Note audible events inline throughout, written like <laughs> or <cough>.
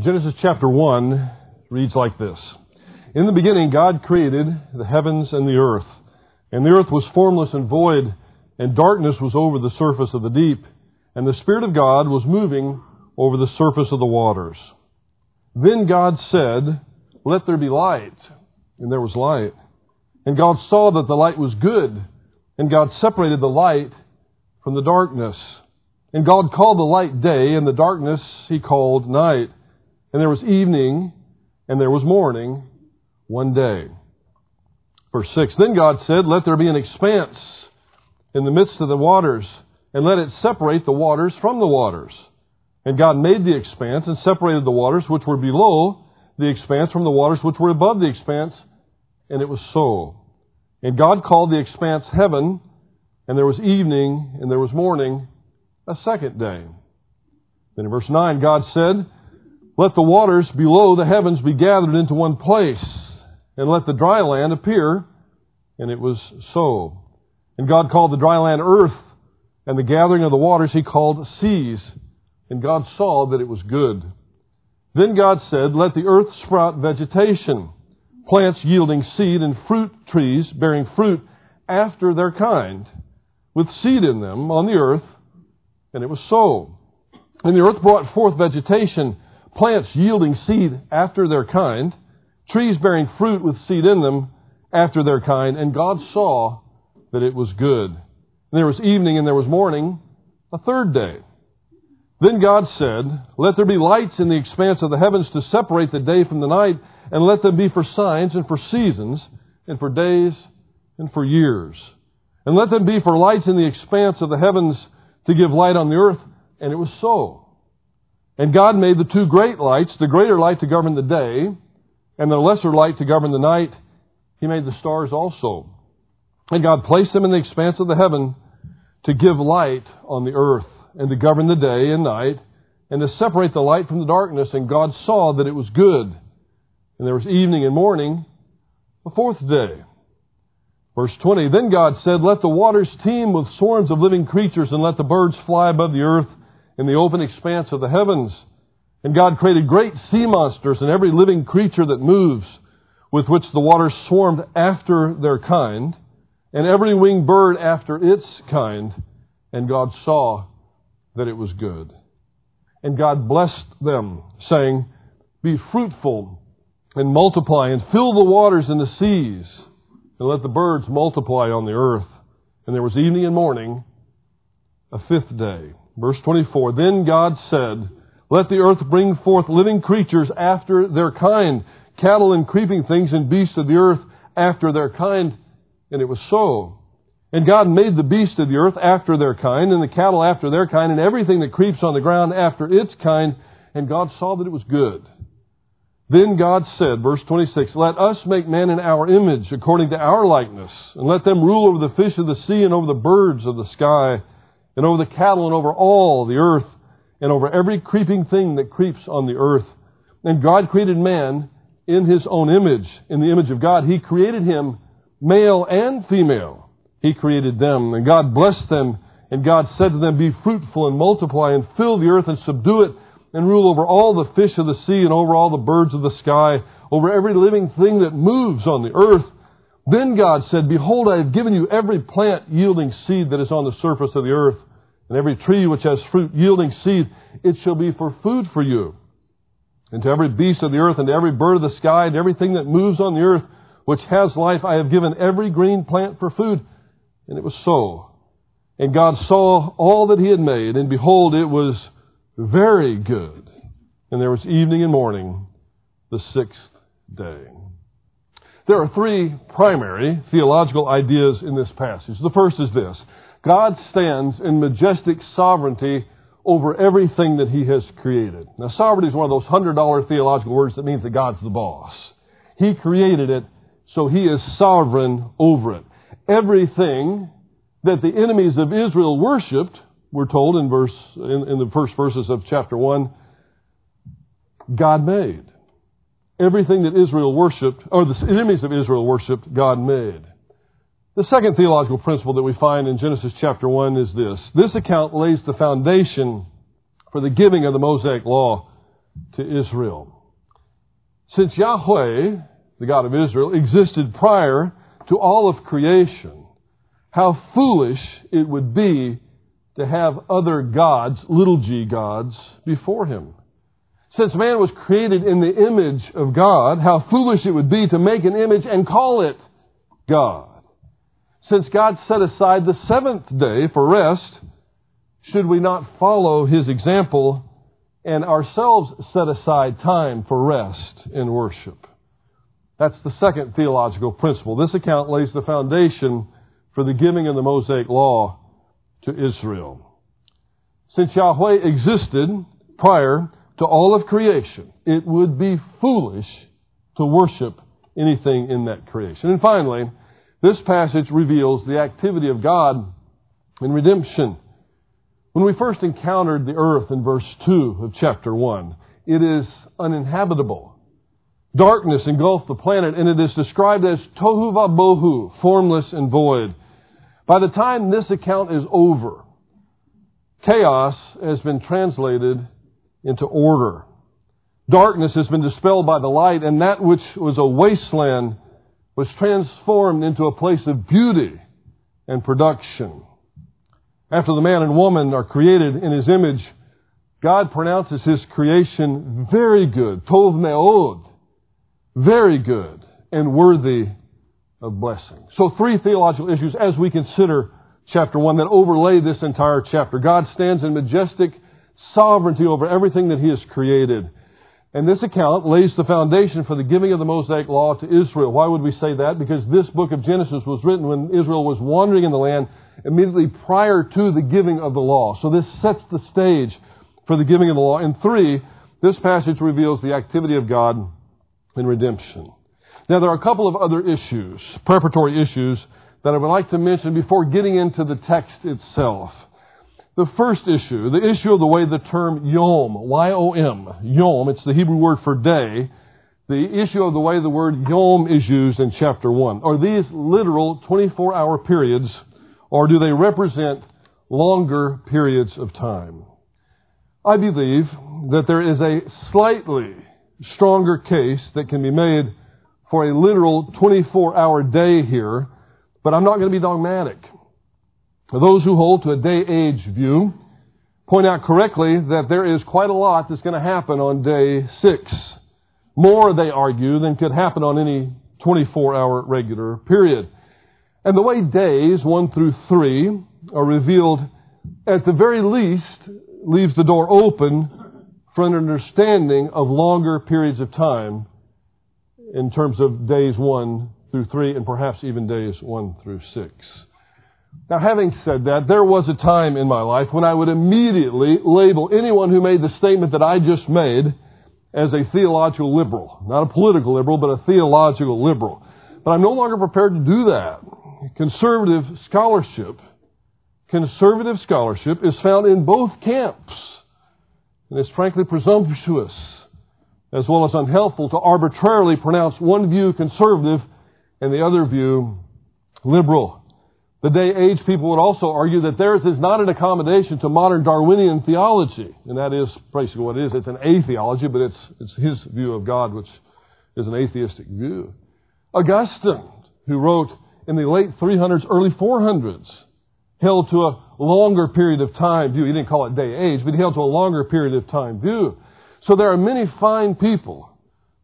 Genesis chapter 1 reads like this. In the beginning, God created the heavens and the earth. And the earth was formless and void, and darkness was over the surface of the deep. And the Spirit of God was moving over the surface of the waters. Then God said, Let there be light. And there was light. And God saw that the light was good. And God separated the light from the darkness. And God called the light day, and the darkness he called night. And there was evening, and there was morning, one day. Verse 6 Then God said, Let there be an expanse in the midst of the waters, and let it separate the waters from the waters. And God made the expanse and separated the waters which were below the expanse from the waters which were above the expanse, and it was so. And God called the expanse heaven, and there was evening, and there was morning, a second day. Then in verse 9, God said, Let the waters below the heavens be gathered into one place, and let the dry land appear. And it was so. And God called the dry land earth, and the gathering of the waters he called seas. And God saw that it was good. Then God said, Let the earth sprout vegetation, plants yielding seed, and fruit trees bearing fruit after their kind, with seed in them on the earth. And it was so. And the earth brought forth vegetation, plants yielding seed after their kind, trees bearing fruit with seed in them after their kind, and God saw that it was good. And there was evening and there was morning, a third day. Then God said, Let there be lights in the expanse of the heavens to separate the day from the night, and let them be for signs and for seasons, and for days and for years. And let them be for lights in the expanse of the heavens to give light on the earth. And it was so. And God made the two great lights, the greater light to govern the day, and the lesser light to govern the night. He made the stars also. And God placed them in the expanse of the heaven to give light on the earth, and to govern the day and night, and to separate the light from the darkness. And God saw that it was good. And there was evening and morning, the fourth day. Verse 20, Then God said, Let the waters teem with swarms of living creatures, and let the birds fly above the earth in the open expanse of the heavens. And God created great sea monsters and every living creature that moves, with which the waters swarmed after their kind, and every winged bird after its kind. And God saw that it was good. And God blessed them, saying, Be fruitful and multiply, and fill the waters and the seas, and let the birds multiply on the earth. And there was evening and morning, a fifth day. Verse 24, Then God said, let the earth bring forth living creatures after their kind, cattle and creeping things and beasts of the earth after their kind. And it was so. And God made the beasts of the earth after their kind, and the cattle after their kind, and everything that creeps on the ground after its kind. And God saw that it was good. Then God said, verse 26, Let us make man in our image, according to our likeness, and let them rule over the fish of the sea, and over the birds of the sky, and over the cattle, and over all the earth and over every creeping thing that creeps on the earth. And God created man in his own image, in the image of God. He created him male and female. He created them. And God blessed them. And God said to them, Be fruitful and multiply and fill the earth and subdue it and rule over all the fish of the sea and over all the birds of the sky, over every living thing that moves on the earth. Then God said, Behold, I have given you every plant yielding seed that is on the surface of the earth and every tree which has fruit yielding seed, it shall be for food for you. And to every beast of the earth, and to every bird of the sky, and everything that moves on the earth, which has life, I have given every green plant for food. And it was so. And God saw all that he had made, and behold, it was very good. And there was evening and morning, the sixth day. There are three primary theological ideas in this passage. The first is this. God stands in majestic sovereignty over everything that He has created. Now, sovereignty is one of those hundred dollar theological words that means that God's the boss. He created it, so He is sovereign over it. Everything that the enemies of Israel worshipped, we're told in verse, in, in the first verses of chapter 1, God made. Everything that Israel worshipped, or the enemies of Israel worshipped, God made. The second theological principle that we find in Genesis chapter 1 is this. This account lays the foundation for the giving of the Mosaic Law. to Israel. Since Yahweh, the God of Israel, existed prior to all of creation, how foolish it would be to have other gods, little g gods, before him. Since man was created in the image of God, how foolish it would be to make an image and call it God. Since God set aside the seventh day for rest, should we not follow his example and ourselves set aside time for rest and worship? That's the second theological principle. This account lays the foundation for the giving of the Mosaic Law to Israel. Since Yahweh existed prior to all of creation, it would be foolish to worship anything in that creation. And finally, this passage reveals the activity of God in redemption. When we first encountered the earth in verse 2 of chapter 1, it is uninhabitable. Darkness engulfed the planet, and it is described as tohu vabohu, formless and void. By the time this account is over, chaos has been translated into order. Darkness has been dispelled by the light, and that which was a wasteland was transformed into a place of beauty and production. After the man and woman are created in his image, God pronounces his creation very good, tov me'od, very good and worthy of blessing. So three theological issues as we consider chapter one that overlay this entire chapter. God stands in majestic sovereignty over everything that he has created. And this account lays the foundation for the giving of the Mosaic Law to Israel. Why would we say that? Because this book of Genesis was written when Israel was wandering in the land immediately prior to the giving of the law. So this sets the stage for the giving of the law. And three, this passage reveals the activity of God in redemption. Now there are a couple of other issues, preparatory issues, that I would like to mention before getting into the text itself. The first issue, the issue of the way the term yom, Y-O-M, yom, it's the Hebrew word for day, the issue of the way the word yom is used in chapter 1. Are these literal 24 hour periods or do they represent longer periods of time? I believe that there is a slightly stronger case that can be made for a literal 24 hour day here, but I'm not going to be dogmatic. Those who hold to a day age view point out correctly that there is quite a lot that's going to happen on day six. More, they argue, than could happen on any 24 hour regular period. And the way days, one through three, are revealed, at the very least, leaves the door open for an understanding of longer periods of time in terms of days one through three and perhaps even days one through six. Now, having said that, there was a time in my life when I would immediately label anyone who made the statement that I just made as a theological liberal. Not a political liberal, but a theological liberal. But I'm no longer prepared to do that. Conservative scholarship, conservative scholarship is found in both camps. And it's frankly presumptuous as well as unhelpful to arbitrarily pronounce one view conservative and the other view liberal. The day age people would also argue that theirs is not an accommodation to modern Darwinian theology. And that is basically what it is. It's an atheology, but it's, it's his view of God, which is an atheistic view. Augustine, who wrote in the late 300s, early 400s, held to a longer period of time view. He didn't call it day age, but he held to a longer period of time view. So there are many fine people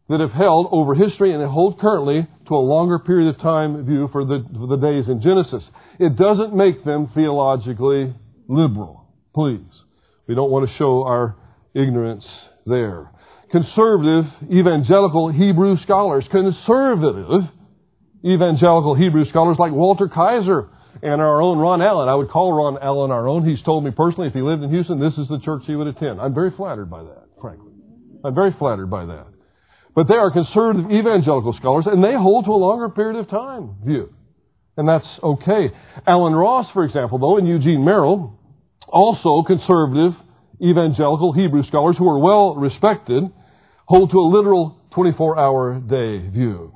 that have held over history and hold currently to a longer period of time view for the, for the days in Genesis. It doesn't make them theologically liberal. Please. We don't want to show our ignorance there. Conservative evangelical Hebrew scholars, conservative evangelical Hebrew scholars like Walter Kaiser and our own Ron Allen. I would call Ron Allen our own. He's told me personally if he lived in Houston, this is the church he would attend. I'm very flattered by that, frankly. I'm very flattered by that. But they are conservative evangelical scholars, and they hold to a longer period of time view. And that's okay. Allen Ross, for example, though, and Eugene Merrill, also conservative evangelical Hebrew scholars who are well respected, hold to a literal 24 hour day view.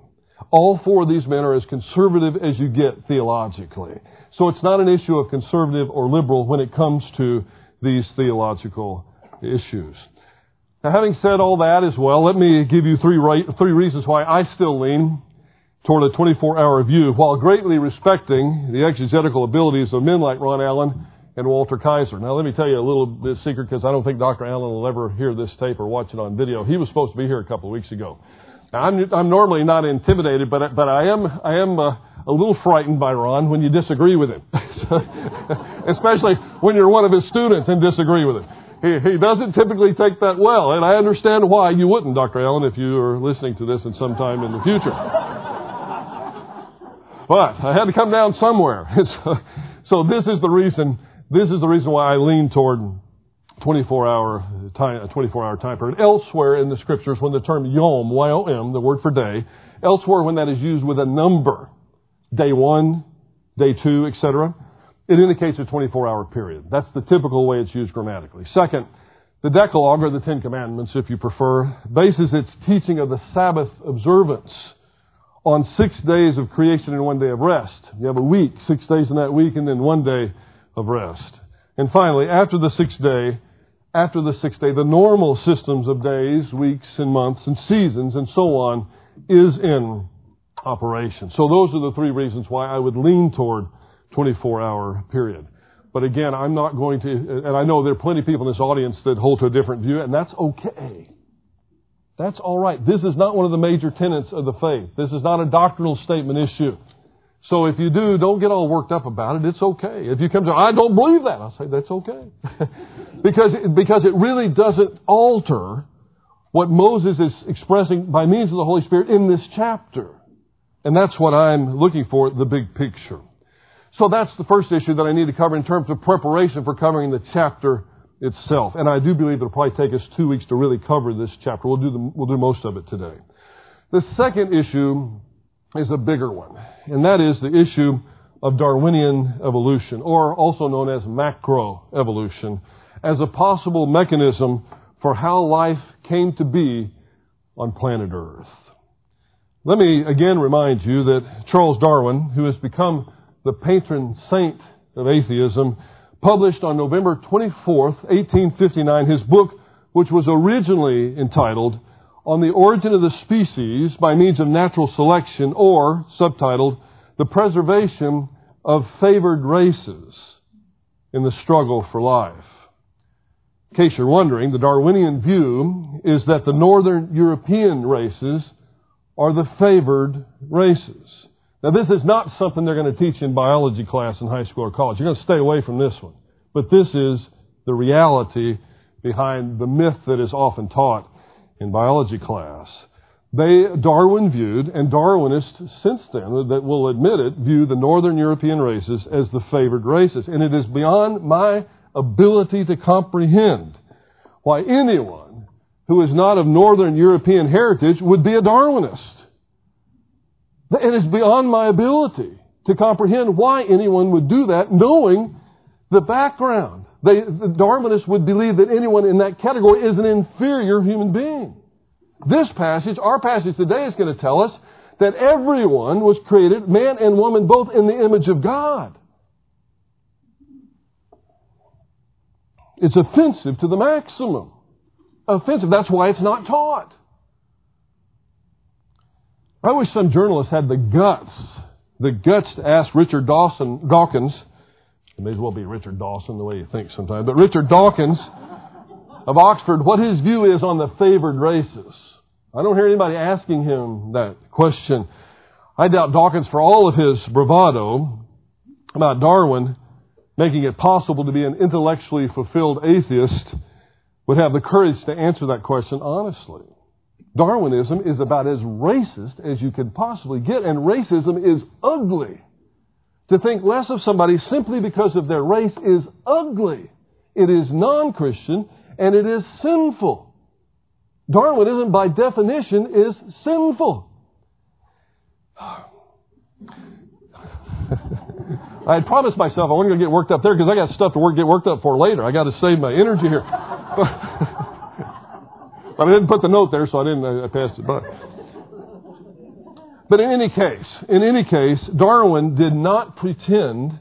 All four of these men are as conservative as you get theologically. So it's not an issue of conservative or liberal when it comes to these theological issues. Now, having said all that as well, let me give you three, right, three reasons why I still lean toward a 24-hour view, while greatly respecting the exegetical abilities of men like Ron Allen and Walter Kaiser. Now, let me tell you a little bit secret because I don't think Dr. Allen will ever hear this tape or watch it on video. He was supposed to be here a couple of weeks ago. Now, I'm, I'm normally not intimidated, but but I am I am uh, a little frightened by Ron when you disagree with him, <laughs> especially when you're one of his students and disagree with him. He, he doesn't typically take that well, and I understand why you wouldn't, Dr. Allen, if you are listening to this in some time in the future. but I had to come down somewhere. <laughs> so, so this is the reason. This is the reason why I lean toward 24 hour time, uh, 24 hour time period. Elsewhere in the scriptures, when the term yom, Y-O-M, the word for day, elsewhere when that is used with a number, day one, day two, etc., it indicates a 24 hour period. That's the typical way it's used grammatically. Second, the Decalogue, or the Ten Commandments, if you prefer, bases its teaching of the Sabbath observance on six days of creation and one day of rest. You have a week, six days in that week, and then one day of rest. And finally, after the sixth day, after the sixth day, the normal systems of days, weeks, and months, and seasons, and so on, is in operation. So those are the three reasons why I would lean toward 24 hour period. But again, I'm not going to, and I know there are plenty of people in this audience that hold to a different view, and that's okay. That's alright. This is not one of the major tenets of the faith. This is not a doctrinal statement issue. So if you do, don't get all worked up about it. It's okay. If you come to, I don't believe that, I'll say that's okay. <laughs> because, because it really doesn't alter what Moses is expressing by means of the Holy Spirit in this chapter. And that's what I'm looking for, the big picture. So that's the first issue that I need to cover in terms of preparation for covering the chapter itself. And I do believe it'll probably take us two weeks to really cover this chapter. We'll do, the, we'll do most of it today. The second issue is a bigger one, and that is the issue of Darwinian evolution, or also known as macroevolution, as a possible mechanism for how life came to be on planet Earth. Let me again remind you that Charles Darwin, who has become the patron saint of atheism, published on November 24, 1859, his book, which was originally entitled On the Origin of the Species by Means of Natural Selection, or, subtitled, The Preservation of Favored Races in the Struggle for Life. In case you're wondering, the Darwinian view is that the northern European races are the favored races. Now, this is not something they're going to teach in biology class in high school or college. You're going to stay away from this one. But this is the reality behind the myth that is often taught in biology class. They, Darwin viewed, and Darwinists since then that will admit it, view the northern European races as the favored races. And it is beyond my ability to comprehend why anyone who is not of northern European heritage would be a Darwinist. It is beyond my ability to comprehend why anyone would do that, knowing the background. They, the Darwinists would believe that anyone in that category is an inferior human being. This passage, our passage today, is going to tell us that everyone was created, man and woman, both in the image of God. It's offensive to the maximum. Offensive. That's why it's not taught. I wish some journalists had the guts, the guts to ask Richard Dawson, Dawkins, it may as well be Richard Dawson the way you think sometimes, but Richard Dawkins of Oxford, what his view is on the favored races. I don't hear anybody asking him that question. I doubt Dawkins, for all of his bravado about Darwin making it possible to be an intellectually fulfilled atheist, would have the courage to answer that question honestly. Darwinism is about as racist as you could possibly get, and racism is ugly. To think less of somebody simply because of their race is ugly. It is non Christian and it is sinful. Darwinism, by definition, is sinful. <sighs> I had promised myself I wasn't going to get worked up there because I got stuff to work, get worked up for later. I got to save my energy here. <laughs> But I didn't put the note there, so I didn't. I passed it by. But in any case, in any case, Darwin did not pretend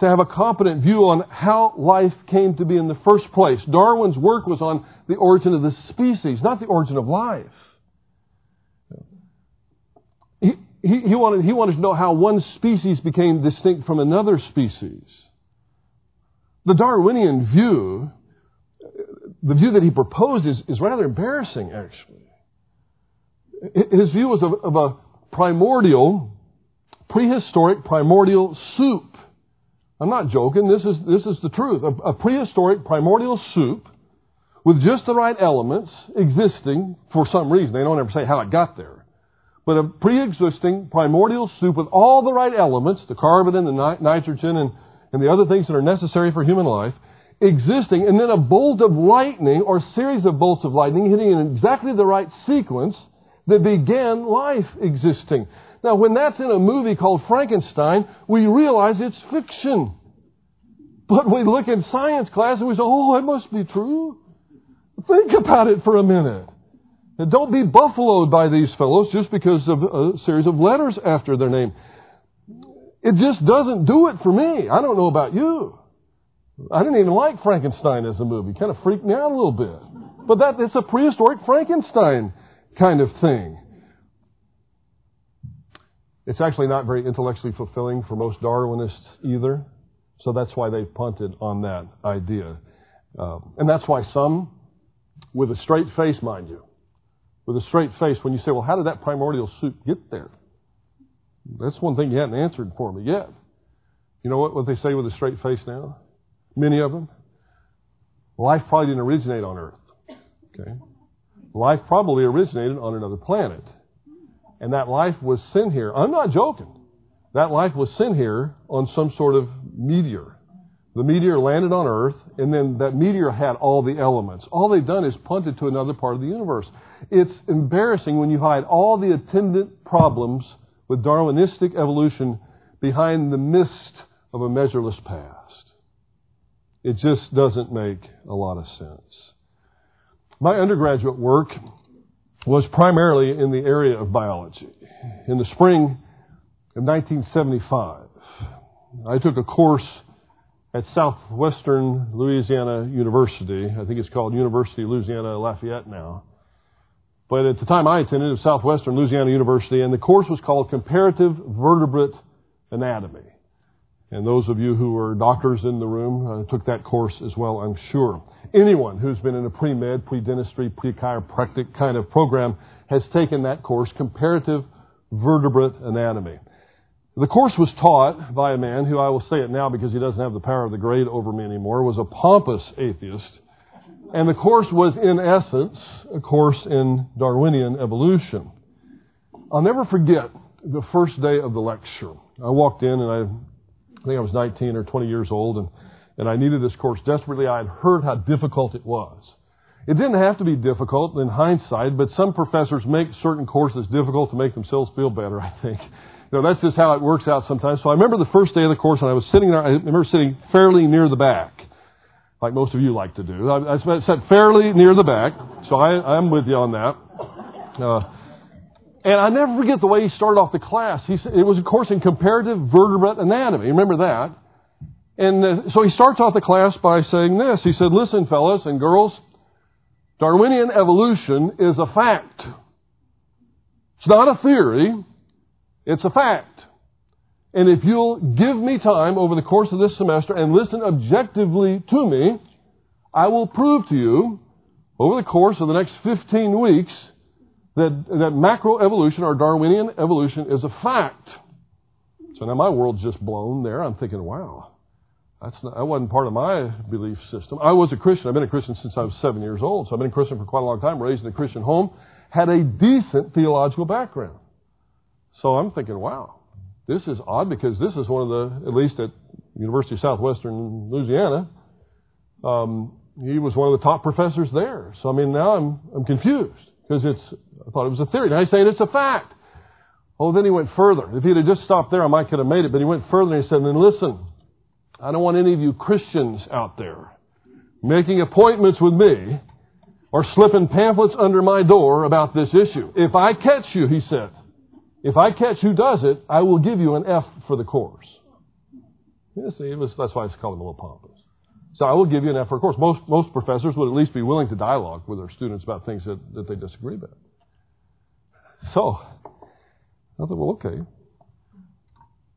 to have a competent view on how life came to be in the first place. Darwin's work was on the origin of the species, not the origin of life. He, he, he, wanted, he wanted to know how one species became distinct from another species. The Darwinian view, the view that he proposed, is, is rather embarrassing, actually. His view was of, of a primordial, prehistoric primordial soup I'm not joking. This is, this is the truth. A, a prehistoric primordial soup with just the right elements existing for some reason. They don't ever say how it got there. But a pre-existing primordial soup with all the right elements, the carbon and the ni- nitrogen and, and the other things that are necessary for human life, existing, and then a bolt of lightning or series of bolts of lightning hitting in exactly the right sequence that began life existing. Now, when that's in a movie called Frankenstein, we realize it's fiction. But we look in science class and we say, oh, it must be true. Think about it for a minute. And don't be buffaloed by these fellows just because of a series of letters after their name. It just doesn't do it for me. I don't know about you. I didn't even like Frankenstein as a movie. Kind of freaked me out a little bit. But that, it's a prehistoric Frankenstein kind of thing. It's actually not very intellectually fulfilling for most Darwinists either. So that's why they punted on that idea. Uh, and that's why some, with a straight face, mind you, with a straight face, when you say, well, how did that primordial soup get there? That's one thing you hadn't answered for me yet. You know what, what they say with a straight face now? Many of them. Life probably didn't originate on Earth. Okay? Life probably originated on another planet and that life was sent here. I'm not joking. That life was sent here on some sort of meteor. The meteor landed on Earth, and then that meteor had all the elements. All they've done is punted to another part of the universe. It's embarrassing when you hide all the attendant problems with Darwinistic evolution behind the mist of a measureless past. It just doesn't make a lot of sense. My undergraduate work was primarily in the area of biology. In the spring of 1975, I took a course at Southwestern Louisiana University. I think it's called University of Louisiana Lafayette now. But at the time I attended, it was Southwestern Louisiana University, and the course was called Comparative Vertebrate Anatomy. And those of you who are doctors in the room uh, took that course as well, I'm sure. Anyone who's been in a pre-med, pre-dentistry, pre-chiropractic kind of program has taken that course, Comparative Vertebrate Anatomy. The course was taught by a man who I will say it now because he doesn't have the power of the grade over me anymore, was a pompous atheist. And the course was in essence a course in Darwinian evolution. I'll never forget the first day of the lecture. I walked in and I I think I was 19 or 20 years old, and, and I needed this course desperately. I had heard how difficult it was. It didn't have to be difficult in hindsight, but some professors make certain courses difficult to make themselves feel better, I think. You know, that's just how it works out sometimes. So I remember the first day of the course, and I was sitting there, I remember sitting fairly near the back, like most of you like to do. I, I sat fairly near the back, so I, I'm with you on that. Uh, and I never forget the way he started off the class. He it was of course in comparative vertebrate anatomy. Remember that? And uh, so he starts off the class by saying this. He said, listen, fellas and girls, Darwinian evolution is a fact. It's not a theory. It's a fact. And if you'll give me time over the course of this semester and listen objectively to me, I will prove to you over the course of the next 15 weeks that, that macroevolution or Darwinian evolution is a fact. So now my world's just blown there. I'm thinking, wow, that's not, that wasn't part of my belief system. I was a Christian. I've been a Christian since I was seven years old. So I've been a Christian for quite a long time, raised in a Christian home, had a decent theological background. So I'm thinking, wow, this is odd because this is one of the, at least at University of Southwestern Louisiana, um, he was one of the top professors there. So I mean, now I'm, I'm confused because it's, I thought it was a theory. Now he's saying it's a fact. Oh, then he went further. If he'd have just stopped there, I might could have made it. But he went further and he said, then listen, I don't want any of you Christians out there making appointments with me or slipping pamphlets under my door about this issue. If I catch you, he said, if I catch who does it, I will give you an F for the course. You see, was, that's why it's called him a little pompous. So I will give you an effort. Of course, most, most professors would at least be willing to dialogue with their students about things that, that they disagree about. So, I thought, well, okay.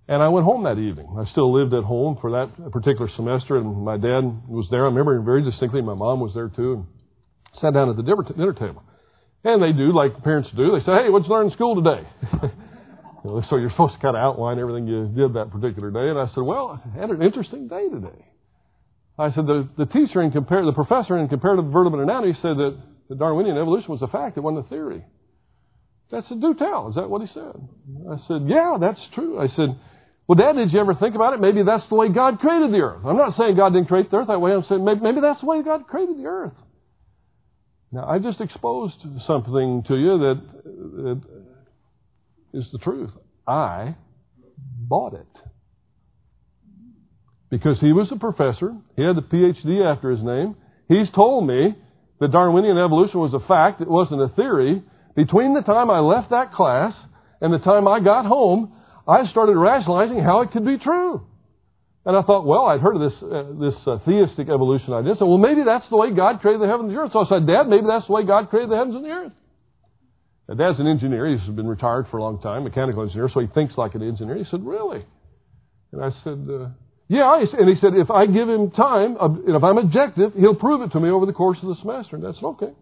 And I went home that evening. I still lived at home for that particular semester, and my dad was there. I remember very distinctly. My mom was there too, and sat down at the dinner table. And they do like parents do. They say, "Hey, what'd you learn in school today?" <laughs> you know, so you're supposed to kind of outline everything you did that particular day. And I said, "Well, I had an interesting day today." I said, "The the teacher in compare the professor in comparative vertebrate anatomy said that the Darwinian evolution was a fact; it wasn't a theory." I said, "Do tell." Is that what he said? I said, "Yeah, that's true." I said well, Dad, did you ever think about it? Maybe that's the way God created the earth. I'm not saying God didn't create the earth that way. I'm saying maybe, maybe that's the way God created the earth. Now, I just exposed something to you that, that is the truth. I bought it. Because he was a professor. He had the PhD after his name. He's told me that Darwinian evolution was a fact. It wasn't a theory. Between the time I left that class and the time I got home, I started rationalizing how it could be true. And I thought, well, I'd heard of this, uh, this uh, theistic evolution idea. So, well, maybe that's the way God created the heavens and the earth. So I said, Dad, maybe that's the way God created the heavens and the earth. Dad's an engineer. He's been retired for a long time, mechanical engineer, so he thinks like an engineer. He said, really? And I said, uh, yeah. And he said, if I give him time, uh, if I'm objective, he'll prove it to me over the course of the semester. And that's okay.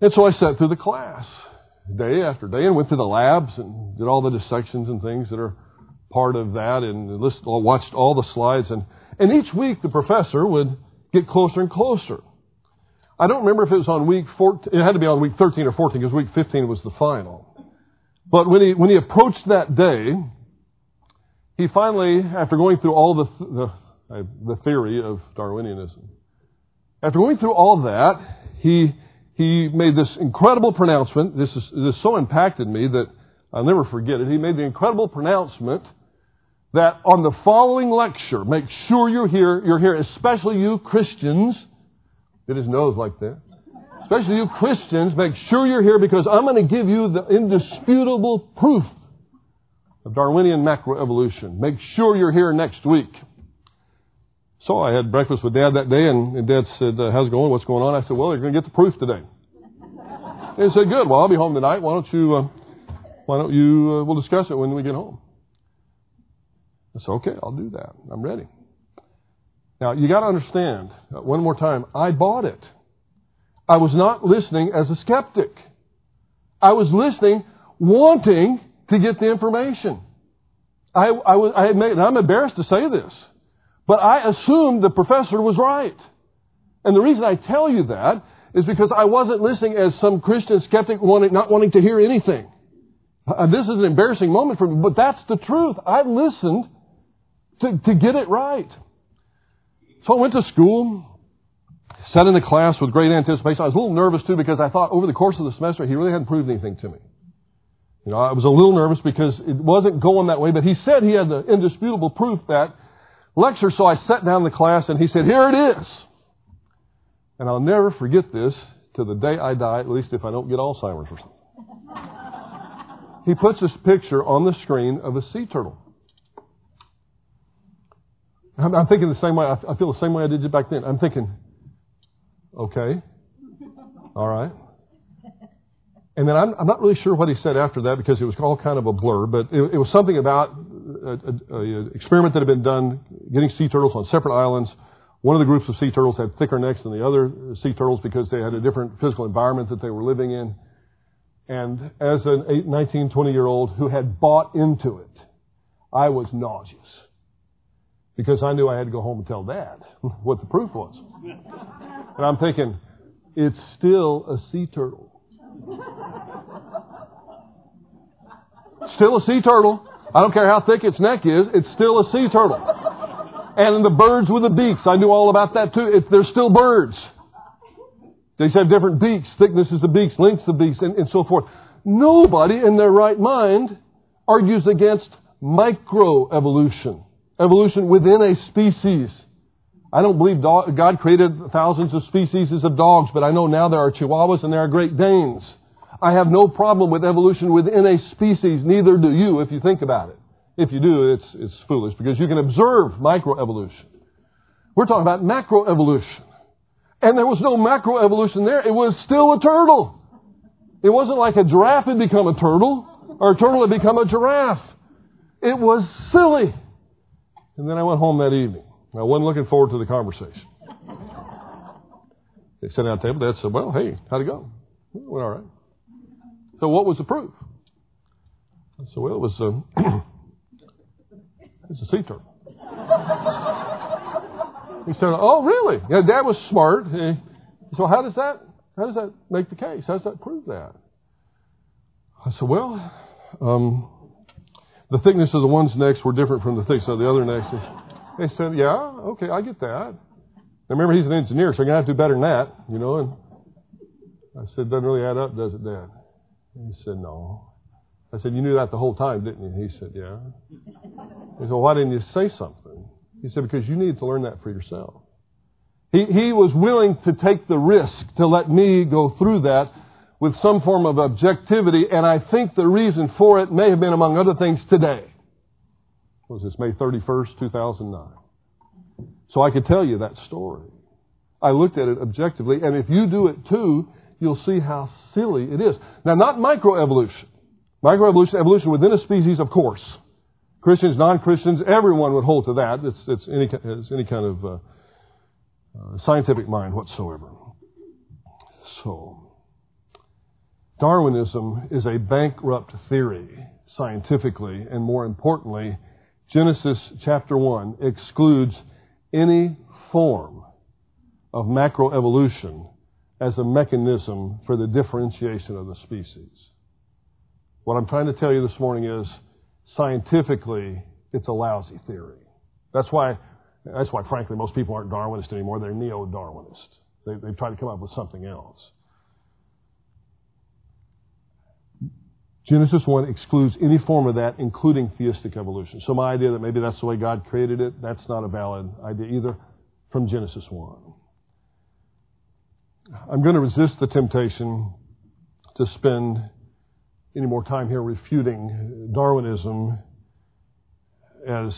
And so I sat through the class day after day and went to the labs and did all the dissections and things that are part of that and listened, watched all the slides. And, and each week the professor would get closer and closer. I don't remember if it was on week 14, it had to be on week 13 or 14 because week 15 was the final. But when he, when he approached that day, he finally, after going through all the, the, uh, the theory of Darwinianism, after going through all that, he he made this incredible pronouncement. This, is, this so impacted me that I'll never forget it. He made the incredible pronouncement that on the following lecture, make sure you're here, you're here, especially you Christians. Did his nose like that. Especially you Christians, make sure you're here because I'm going to give you the indisputable proof of Darwinian macroevolution. Make sure you're here next week. So I had breakfast with Dad that day, and, and Dad said, uh, "How's it going? What's going on?" I said, "Well, you're going to get the proof today." <laughs> and he said, "Good. Well, I'll be home tonight. Why don't you? Uh, why don't you? Uh, we'll discuss it when we get home." I said, "Okay, I'll do that. I'm ready." Now you got to understand. Uh, one more time, I bought it. I was not listening as a skeptic. I was listening, wanting to get the information. I, I, was, I and I'm embarrassed to say this. But I assumed the professor was right. And the reason I tell you that is because I wasn't listening as some Christian skeptic wanting, not wanting to hear anything. Uh, this is an embarrassing moment for me, but that's the truth. I listened to, to get it right. So I went to school, sat in the class with great anticipation. I was a little nervous too because I thought over the course of the semester he really hadn't proved anything to me. You know, I was a little nervous because it wasn't going that way, but he said he had the indisputable proof that lecture, so I sat down in the class and he said, Here it is. And I'll never forget this to the day I die, at least if I don't get Alzheimer's or something. he puts this picture on the screen of a sea turtle. I'm, I'm thinking the same way, I feel the same way I did back then. I'm thinking, okay, all right. And then I'm, I'm, not really sure what he said after that because it was all kind of a blur, but it, it was something about an experiment that had been done getting sea turtles on separate islands. One of the groups of sea turtles had thicker necks than the other sea turtles because they had a different physical environment that they were living in. And as an 8, 19, 20 year old who had bought into it, I was nauseous because I knew I had to go home and tell dad <laughs> what the proof was. And I'm thinking, it's still a sea turtle. Still a sea turtle. I don't care how thick its neck is, it's still a sea turtle. And the birds with the beaks, I knew all about that too. They're still birds. They have different beaks, thicknesses of beaks, lengths of beaks, and, and so forth. Nobody in their right mind argues against microevolution, evolution within a species. I don't believe God created thousands of species of dogs, but I know now there are Chihuahuas and there are Great Danes. I have no problem with evolution within a species, neither do you if you think about it. If you do, it's, it's foolish because you can observe microevolution. We're talking about macroevolution. And there was no macroevolution there. It was still a turtle. It wasn't like a giraffe had become a turtle or a turtle had become a giraffe. It was silly. And then I went home that evening. I wasn't looking forward to the conversation. They sat down at the table. Dad said, Well, hey, how'd it go? Went all right. So what was the proof? I said, Well, it was a, <clears throat> it's a sea turtle. He said, "Oh, really? Yeah, Dad was smart." So how does that how does that make the case? How does that prove that? I said, "Well, um, the thickness of the one's necks were different from the thickness of the other necks." They said, "Yeah, okay, I get that." Now remember, he's an engineer, so you're gonna have to do better than that, you know. And I said, "Doesn't really add up, does it, Dad?" He said, "No." I said, "You knew that the whole time, didn't you?" He said, "Yeah." He said, "Why didn't you say something?" He said, because you need to learn that for yourself. He, he was willing to take the risk to let me go through that with some form of objectivity, and I think the reason for it may have been, among other things, today. Was this, May 31st, 2009? So I could tell you that story. I looked at it objectively, and if you do it too, you'll see how silly it is. Now, not microevolution. Microevolution, evolution within a species, of course. Christians, non-Christians, everyone would hold to that. It's, it's any, it's any kind of uh, uh, scientific mind whatsoever. So, Darwinism is a bankrupt theory scientifically, and more importantly, Genesis chapter 1 excludes any form of macroevolution as a mechanism for the differentiation of the species. What I'm trying to tell you this morning is scientifically, it's a lousy theory. That's why, that's why, frankly, most people aren't Darwinist anymore. They're neo-Darwinist. They, they've tried to come up with something else. Genesis 1 excludes any form of that, including theistic evolution. So my idea that maybe that's the way God created it, that's not a valid idea either from Genesis 1. I'm going to resist the temptation to spend any more time here refuting Darwinism as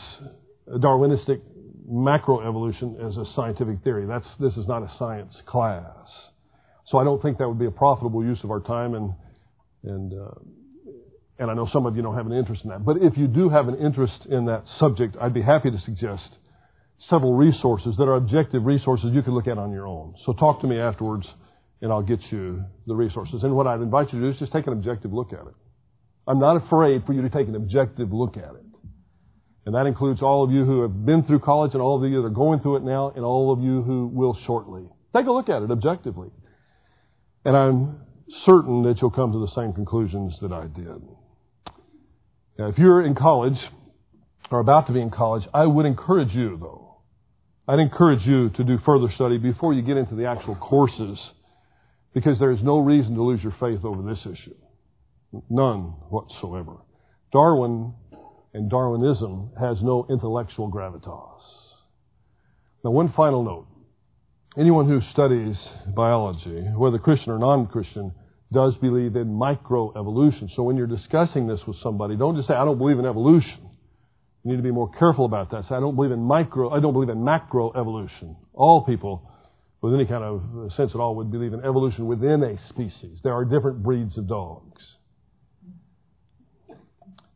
Darwinistic macroevolution as a scientific theory. That's, this is not a science class. So I don't think that would be a profitable use of our time and, and, uh, and I know some of you don't have an interest in that. But if you do have an interest in that subject, I'd be happy to suggest several resources that are objective resources you can look at on your own. So talk to me afterwards and I'll get you the resources. And what I'd invite you to do is just take an objective look at it. I'm not afraid for you to take an objective look at it. And that includes all of you who have been through college and all of you that are going through it now and all of you who will shortly. Take a look at it objectively. And I'm certain that you'll come to the same conclusions that I did. Now, if you're in college or about to be in college, I would encourage you, though, I'd encourage you to do further study before you get into the actual courses because there is no reason to lose your faith over this issue. None whatsoever. Darwin and Darwinism has no intellectual gravitas. Now, one final note. Anyone who studies biology, whether Christian or non-Christian, does believe in microevolution. So when you're discussing this with somebody, don't just say, I don't believe in evolution. You need to be more careful about that. Say, I don't believe in micro, I don't believe in macroevolution. All people with any kind of sense at all would believe in evolution within a species. There are different breeds of dogs.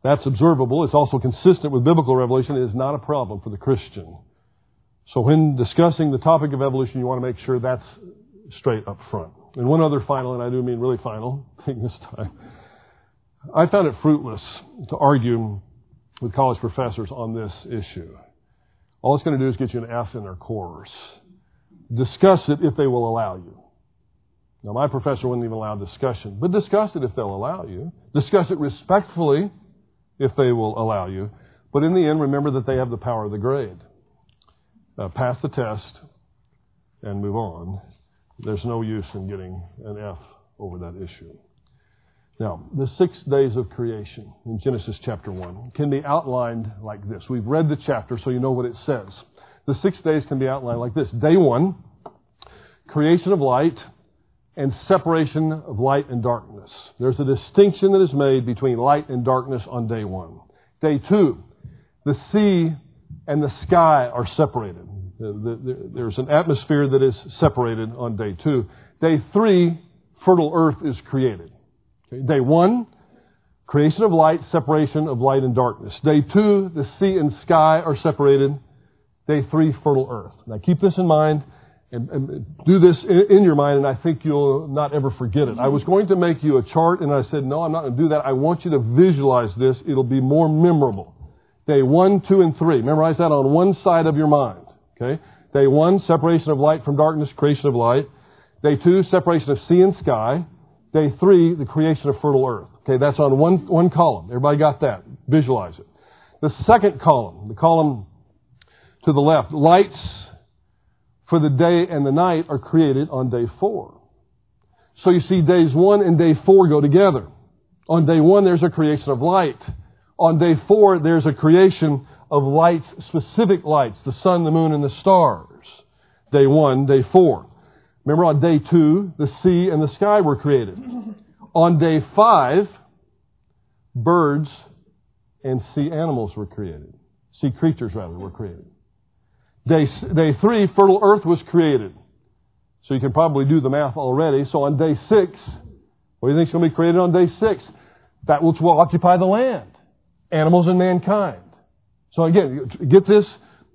That's observable. It's also consistent with biblical revelation. It is not a problem for the Christian. So when discussing the topic of evolution, you want to make sure that's straight up front. And one other final, and I do mean really final <laughs> thing this time. I found it fruitless to argue with college professors on this issue. All it's going to do is get you an F in their course. Discuss it if they will allow you. Now, my professor wouldn't even allow discussion, but discuss it if they'll allow you. Discuss it respectfully if they will allow you. But in the end, remember that they have the power of the grade. Uh, pass the test and move on. There's no use in getting an F over that issue. Now, the six days of creation in Genesis chapter 1 can be outlined like this. We've read the chapter so you know what it says. The six days can be outlined like this. Day one, creation of light and separation of light and darkness. There's a distinction that is made between light and darkness on day one. Day two, the sea and the sky are separated. Uh, there's an atmosphere that is separated on day two. Day three, fertile earth is created. Day one, creation of light, separation of light and darkness. Day two, the sea and sky are separated. Day three, fertile earth. Now keep this in mind and, and do this in, in, your mind, and I think you'll not ever forget it. I was going to make you a chart, and I said, no, I'm not going to do that. I want you to visualize this. It'll be more memorable. Day one, two, and three. Memorize that on one side of your mind. Okay? Day one, separation of light from darkness, creation of light. Day two, separation of sea and sky. Day three, the creation of fertile earth. Okay, that's on one, one column. Everybody got that? Visualize it. The second column, the column to the left, lights for the day and the night are created on day four. So you see days one and day four go together. On day one, there's a creation of light. On day four, there's a creation of lights, specific lights, the sun, the moon, and the stars. Day one, day four. Remember on day two, the sea and the sky were created. On day five, birds and sea animals were created. Sea creatures, rather, were created. Day, day three, fertile earth was created. So you can probably do the math already. So on day six, what do you think is going to be created on day six? That which will occupy the land. Animals and mankind. So again, get this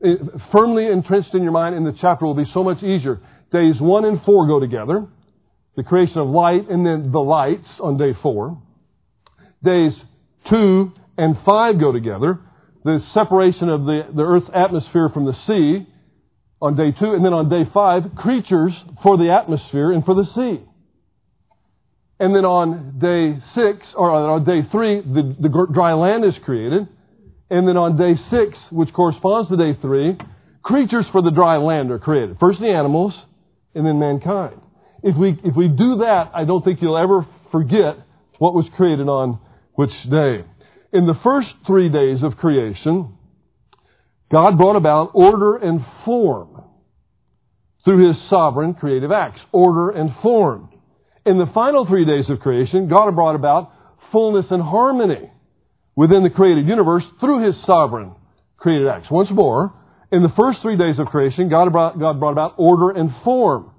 eh, firmly entrenched in your mind and the chapter will be so much easier. Days one and four go together. The creation of light and then the lights on day four. Days two and five go together the separation of the, the earth's atmosphere from the sea on day two, and then on day five, creatures for the atmosphere and for the sea. And then on day six, or on day three, the, the dry land is created. And then on day six, which corresponds to day three, creatures for the dry land are created. First the animals, and then mankind. If we, if we do that, I don't think you'll ever forget what was created on which day in the first three days of creation, God brought about order and form through His sovereign creative acts. Order and form. In the final three days of creation, God brought about fullness and harmony within the created universe through His sovereign creative acts. Once more, in the first three days of creation, God brought, God brought about order and form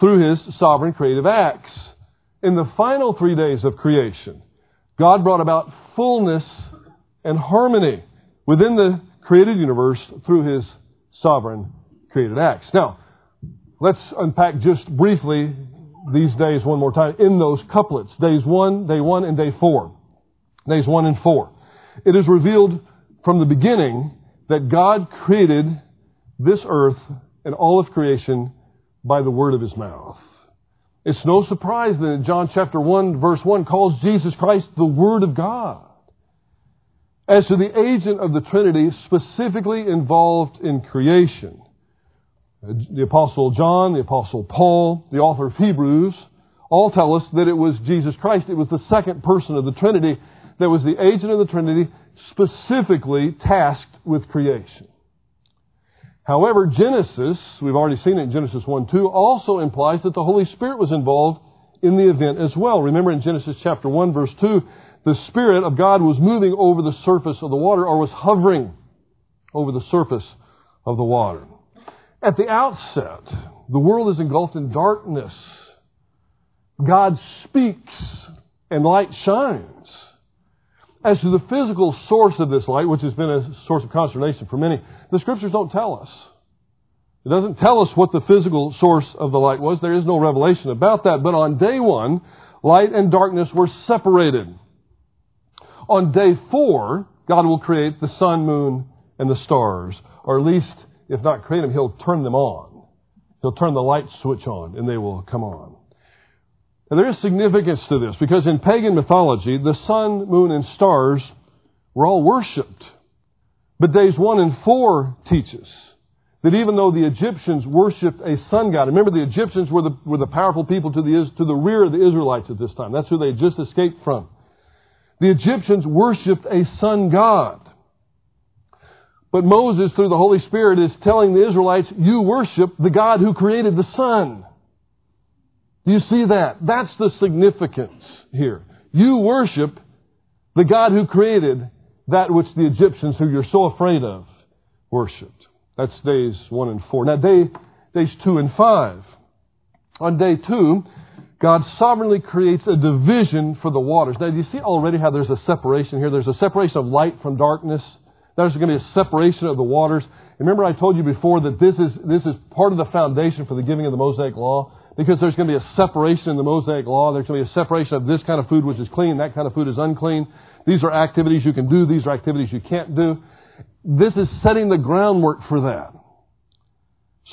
through His sovereign creative acts. In the final three days of creation, God brought about fullness and harmony within the created universe through His sovereign created acts. Now, let's unpack just briefly these days one more time in those couplets. Days one, day one, and day four. Days one and four. It is revealed from the beginning that God created this earth and all of creation by the word of His mouth. It's no surprise that John chapter 1 verse 1 calls Jesus Christ the Word of God. As to the agent of the Trinity specifically involved in creation, the Apostle John, the Apostle Paul, the author of Hebrews, all tell us that it was Jesus Christ. It was the second person of the Trinity that was the agent of the Trinity specifically tasked with creation. However, Genesis, we've already seen it in Genesis 1 2, also implies that the Holy Spirit was involved in the event as well. Remember in Genesis chapter 1 verse 2, the Spirit of God was moving over the surface of the water or was hovering over the surface of the water. At the outset, the world is engulfed in darkness. God speaks and light shines. As to the physical source of this light, which has been a source of consternation for many, the scriptures don't tell us. It doesn't tell us what the physical source of the light was. There is no revelation about that. But on day one, light and darkness were separated. On day four, God will create the sun, moon, and the stars. Or at least, if not create them, He'll turn them on. He'll turn the light switch on, and they will come on. And there is significance to this because in pagan mythology, the sun, moon, and stars were all worshipped. But days one and four teach us that even though the Egyptians worshipped a sun god, remember the Egyptians were the, were the powerful people to the, to the rear of the Israelites at this time. That's who they had just escaped from. The Egyptians worshipped a sun god. But Moses, through the Holy Spirit, is telling the Israelites, you worship the God who created the sun. Do you see that? That's the significance here. You worship the God who created that which the Egyptians, who you're so afraid of, worshipped. That's days one and four. Now, day, days two and five. On day two, God sovereignly creates a division for the waters. Now, do you see already how there's a separation here? There's a separation of light from darkness. There's going to be a separation of the waters. Remember I told you before that this is, this is part of the foundation for the giving of the Mosaic Law? Because there's going to be a separation in the Mosaic Law. There's going to be a separation of this kind of food which is clean, that kind of food is unclean. These are activities you can do, these are activities you can't do. This is setting the groundwork for that.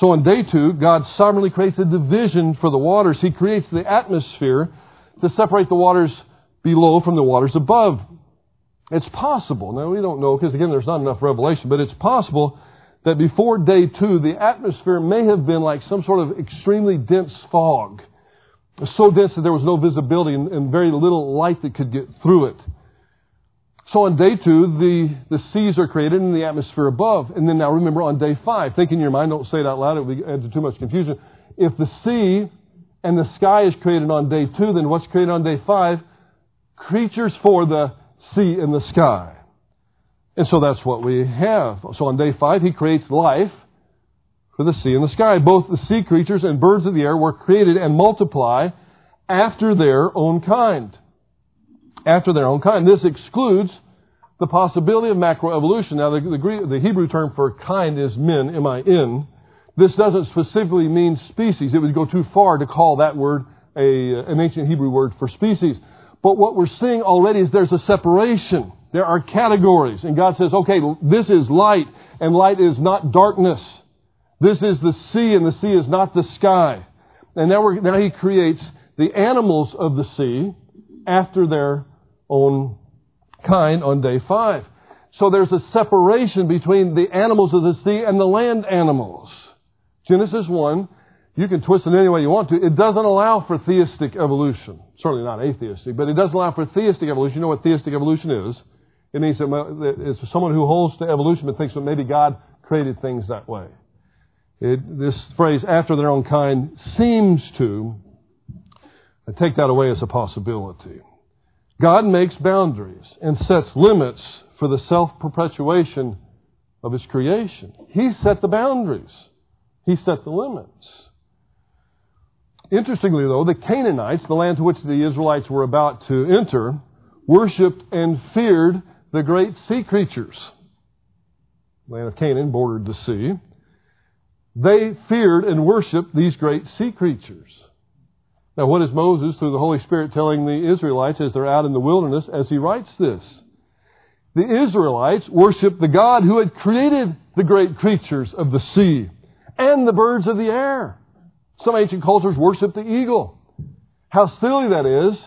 So on day two, God sovereignly creates a division for the waters. He creates the atmosphere to separate the waters below from the waters above. It's possible. Now, we don't know because, again, there's not enough revelation, but it's possible that before day two, the atmosphere may have been like some sort of extremely dense fog. So dense that there was no visibility and, and very little light that could get through it. So on day two, the, the seas are created in the atmosphere above. And then now remember on day five, think in your mind, don't say it out loud, it would be add to too much confusion. If the sea and the sky is created on day two, then what's created on day five? Creatures for the sea and the sky. And so that's what we have. So on day five, he creates life for the sea and the sky. Both the sea creatures and birds of the air were created and multiply after their own kind. After their own kind. This excludes the possibility of macroevolution. Now, the, the, the Hebrew term for kind is min, M-I-N. This doesn't specifically mean species. It would go too far to call that word a, an ancient Hebrew word for species. But what we're seeing already is there's a separation. There are categories. And God says, okay, this is light, and light is not darkness. This is the sea, and the sea is not the sky. And now, now He creates the animals of the sea after their own kind on day five. So there's a separation between the animals of the sea and the land animals. Genesis 1, you can twist it any way you want to. It doesn't allow for theistic evolution. Certainly not atheistic, but it does allow for theistic evolution. You know what theistic evolution is? It means that it's someone who holds to evolution but thinks that maybe God created things that way. It, this phrase, after their own kind, seems to take that away as a possibility. God makes boundaries and sets limits for the self-perpetuation of His creation. He set the boundaries. He set the limits. Interestingly, though, the Canaanites, the land to which the Israelites were about to enter, worshipped and feared the great sea creatures. The land of Canaan bordered the sea. They feared and worshipped these great sea creatures. Now, what is Moses, through the Holy Spirit, telling the Israelites as they're out in the wilderness as he writes this? The Israelites worshiped the God who had created the great creatures of the sea and the birds of the air. Some ancient cultures worshiped the eagle. How silly that is.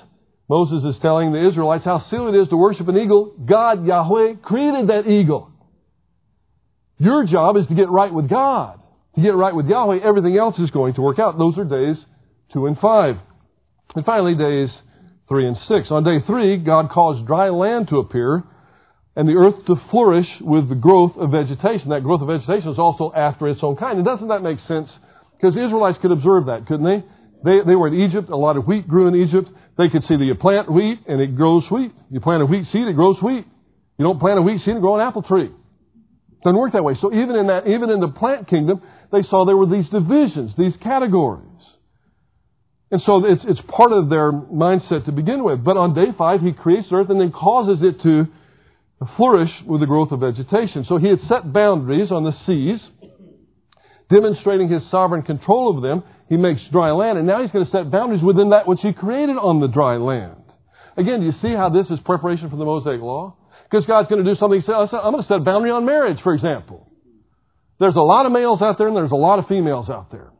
Moses is telling the Israelites how silly it is to worship an eagle. God, Yahweh, created that eagle. Your job is to get right with God. To get right with Yahweh, everything else is going to work out. Those are days 2 and 5. And finally, days 3 and 6. On day 3, God caused dry land to appear and the earth to flourish with the growth of vegetation. That growth of vegetation is also after its own kind. And doesn't that make sense? Because the Israelites could observe that, couldn't they? They, they were in Egypt. A lot of wheat grew in Egypt. They could see that you plant wheat and it grows wheat. You plant a wheat seed, it grows wheat. You don't plant a wheat seed and grow an apple tree. It doesn't work that way. So even in that, even in the plant kingdom, they saw there were these divisions, these categories. And so it's, it's part of their mindset to begin with. But on day five, he creates earth and then causes it to flourish with the growth of vegetation. So he had set boundaries on the seas, demonstrating his sovereign control over them. He makes dry land, and now he's going to set boundaries within that which he created on the dry land. Again, do you see how this is preparation for the Mosaic Law? Because God's going to do something. I'm going to set a boundary on marriage, for example. There's a lot of males out there and there's a lot of females out there.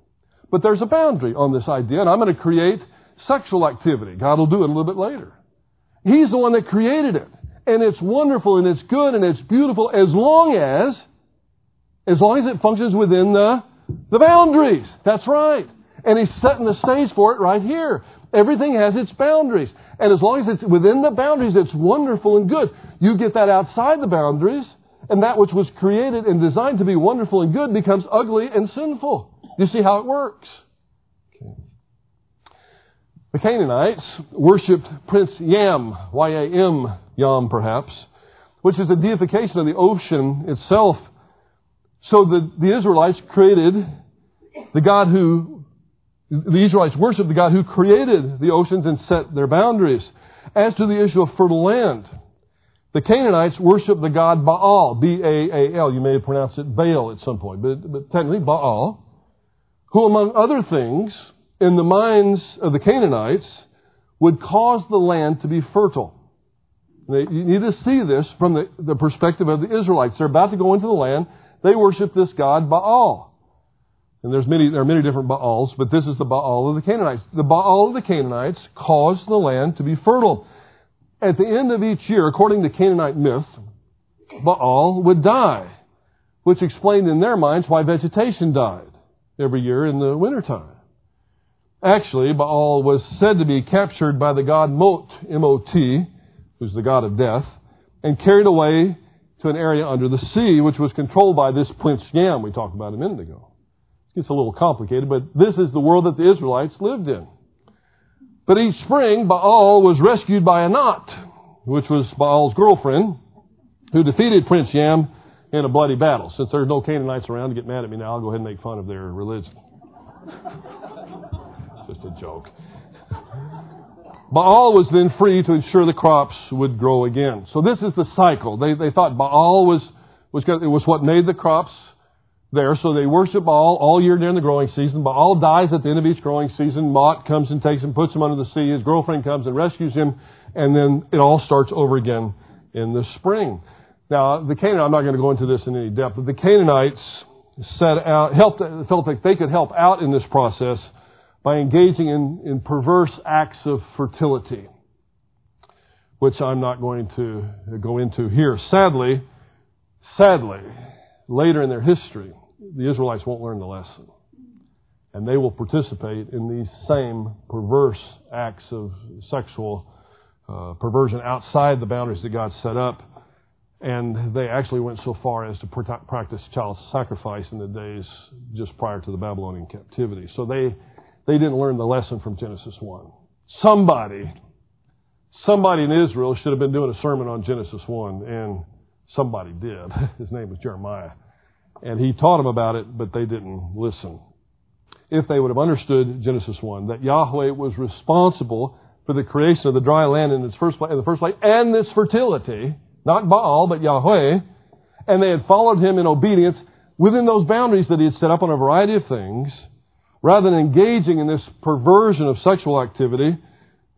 But there's a boundary on this idea, and I'm going to create sexual activity. God will do it a little bit later. He's the one that created it. And it's wonderful and it's good and it's beautiful as long as, as long as it functions within the, the boundaries. That's right. And He's setting the stage for it right here. Everything has its boundaries. And as long as it's within the boundaries, it's wonderful and good. You get that outside the boundaries, and that which was created and designed to be wonderful and good becomes ugly and sinful. You see how it works? Okay. The Canaanites worshipped Prince Yam, Y-A-M, Yam perhaps, which is the deification of the ocean itself. So the, the Israelites created the God who, the Israelites worshiped the God who created the oceans and set their boundaries. As to the issue of fertile land, the Canaanites worshiped the god Baal, B-A-A-L. You may have pronounced it Baal at some point, but, but technically Baal, who among other things, in the minds of the Canaanites, would cause the land to be fertile. They, you need to see this from the, the perspective of the Israelites. They're about to go into the land. They worship this god Baal. And there's many, there are many different Baals, but this is the Baal of the Canaanites. The Baal of the Canaanites caused the land to be fertile. At the end of each year, according to Canaanite myth, Baal would die, which explained in their minds why vegetation died every year in the wintertime. Actually, Baal was said to be captured by the god Mot, M-O-T, who's the god of death, and carried away to an area under the sea, which was controlled by this Prince Yam we talked about a minute ago. It gets a little complicated, but this is the world that the Israelites lived in. But each spring, Baal was rescued by Anat, which was Baal's girlfriend, who defeated Prince Yam in a bloody battle. Since there's no Canaanites around to get mad at me now, I'll go ahead and make fun of their religion. <laughs> Just a joke. Baal was then free to ensure the crops would grow again. So this is the cycle. They, they thought Baal was, was, it was what made the crops there. So they worship Baal all year during the growing season. Baal dies at the end of each growing season. Mot comes and takes him, puts him under the sea. His girlfriend comes and rescues him. And then it all starts over again in the spring. Now, the Canaanites, I'm not going to go into this in any depth, but the Canaanites set out, helped, felt like they could help out in this process by engaging in, in perverse acts of fertility, which I'm not going to go into here. Sadly, sadly, later in their history, the Israelites won't learn the lesson. And they will participate in these same perverse acts of sexual uh, perversion outside the boundaries that God set up. And they actually went so far as to practice child sacrifice in the days just prior to the Babylonian captivity. So they, they didn't learn the lesson from Genesis 1. Somebody, somebody in Israel should have been doing a sermon on Genesis 1, and somebody did. <laughs> His name was Jeremiah. And he taught them about it, but they didn't listen. If they would have understood Genesis 1, that Yahweh was responsible for the creation of the dry land in, its first, in the first place, and this fertility, not Baal, but Yahweh, and they had followed him in obedience within those boundaries that he had set up on a variety of things, rather than engaging in this perversion of sexual activity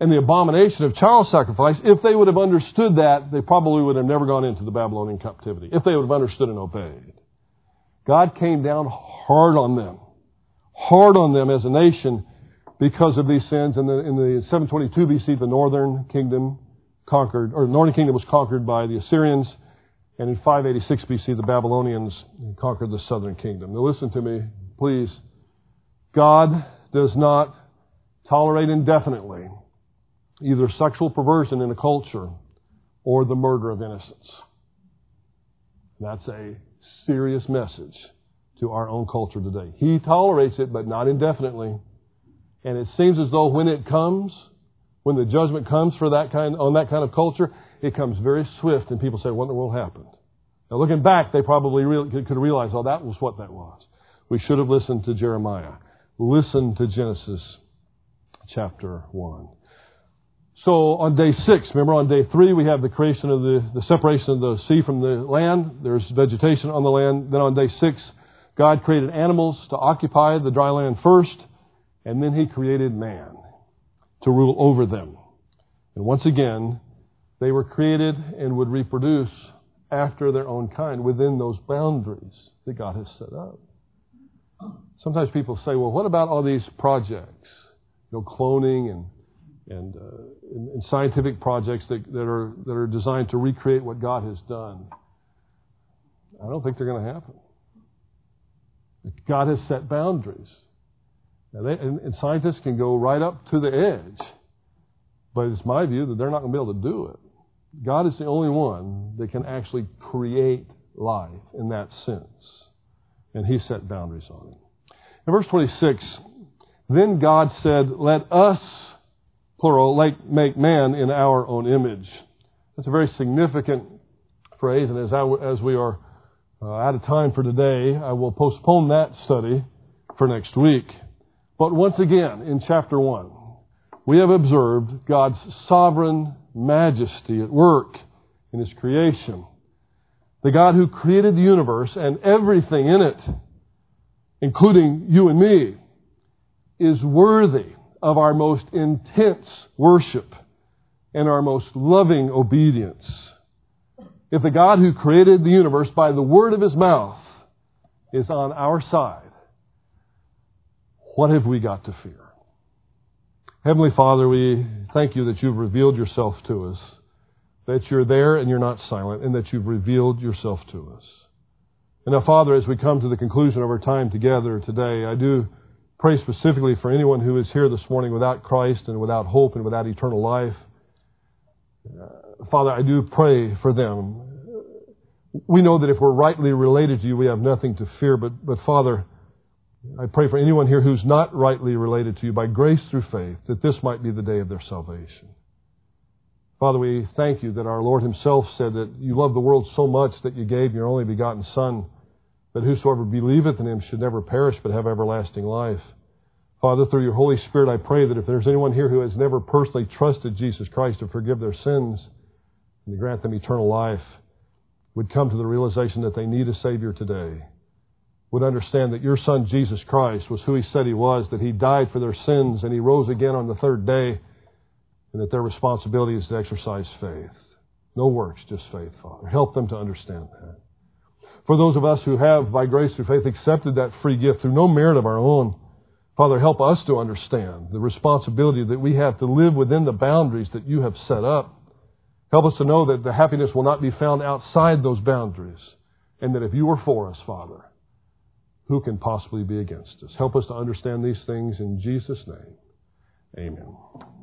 and the abomination of child sacrifice, if they would have understood that, they probably would have never gone into the Babylonian captivity, if they would have understood and obeyed. God came down hard on them, hard on them as a nation because of these sins. In the, in the 722 BC, the northern kingdom conquered, or the northern kingdom was conquered by the Assyrians, and in 586 BC, the Babylonians conquered the southern kingdom. Now listen to me, please. God does not tolerate indefinitely either sexual perversion in a culture or the murder of innocents. That's a serious message to our own culture today. He tolerates it, but not indefinitely. And it seems as though when it comes, when the judgment comes for that kind, on that kind of culture, it comes very swift and people say, what in the world happened? Now looking back, they probably could realize, oh, that was what that was. We should have listened to Jeremiah. Listen to Genesis chapter 1. So on day six, remember on day three, we have the creation of the, the separation of the sea from the land. There's vegetation on the land. Then on day six, God created animals to occupy the dry land first, and then He created man to rule over them. And once again, they were created and would reproduce after their own kind within those boundaries that God has set up. Sometimes people say, well, what about all these projects? You know, cloning and and, uh, in, in scientific projects that, that, are, that are designed to recreate what God has done. I don't think they're going to happen. God has set boundaries. They, and, and, scientists can go right up to the edge, but it's my view that they're not going to be able to do it. God is the only one that can actually create life in that sense. And He set boundaries on it. In verse 26, then God said, Let us plural, make man in our own image. That's a very significant phrase, and as, I, as we are uh, out of time for today, I will postpone that study for next week. But once again, in chapter 1, we have observed God's sovereign majesty at work in His creation. The God who created the universe and everything in it, including you and me, is worthy of our most intense worship and our most loving obedience. If the God who created the universe by the word of his mouth is on our side, what have we got to fear? Heavenly Father, we thank you that you've revealed yourself to us, that you're there and you're not silent, and that you've revealed yourself to us. And now, Father, as we come to the conclusion of our time together today, I do pray specifically for anyone who is here this morning without Christ and without hope and without eternal life. Uh, Father, I do pray for them. We know that if we're rightly related to you, we have nothing to fear, but, but Father, I pray for anyone here who's not rightly related to you by grace through faith, that this might be the day of their salvation. Father, we thank you that our Lord Himself said that you loved the world so much that you gave your only begotten Son, that whosoever believeth in Him should never perish but have everlasting life. Father, through your Holy Spirit, I pray that if there's anyone here who has never personally trusted Jesus Christ to forgive their sins and to grant them eternal life, would come to the realization that they need a Savior today, would understand that your Son, Jesus Christ, was who He said He was, that He died for their sins and He rose again on the third day, and that their responsibility is to exercise faith. No works, just faith, Father. Help them to understand that. For those of us who have, by grace through faith, accepted that free gift through no merit of our own, Father, help us to understand the responsibility that we have to live within the boundaries that you have set up. Help us to know that the happiness will not be found outside those boundaries. And that if you are for us, Father, who can possibly be against us? Help us to understand these things in Jesus' name. Amen.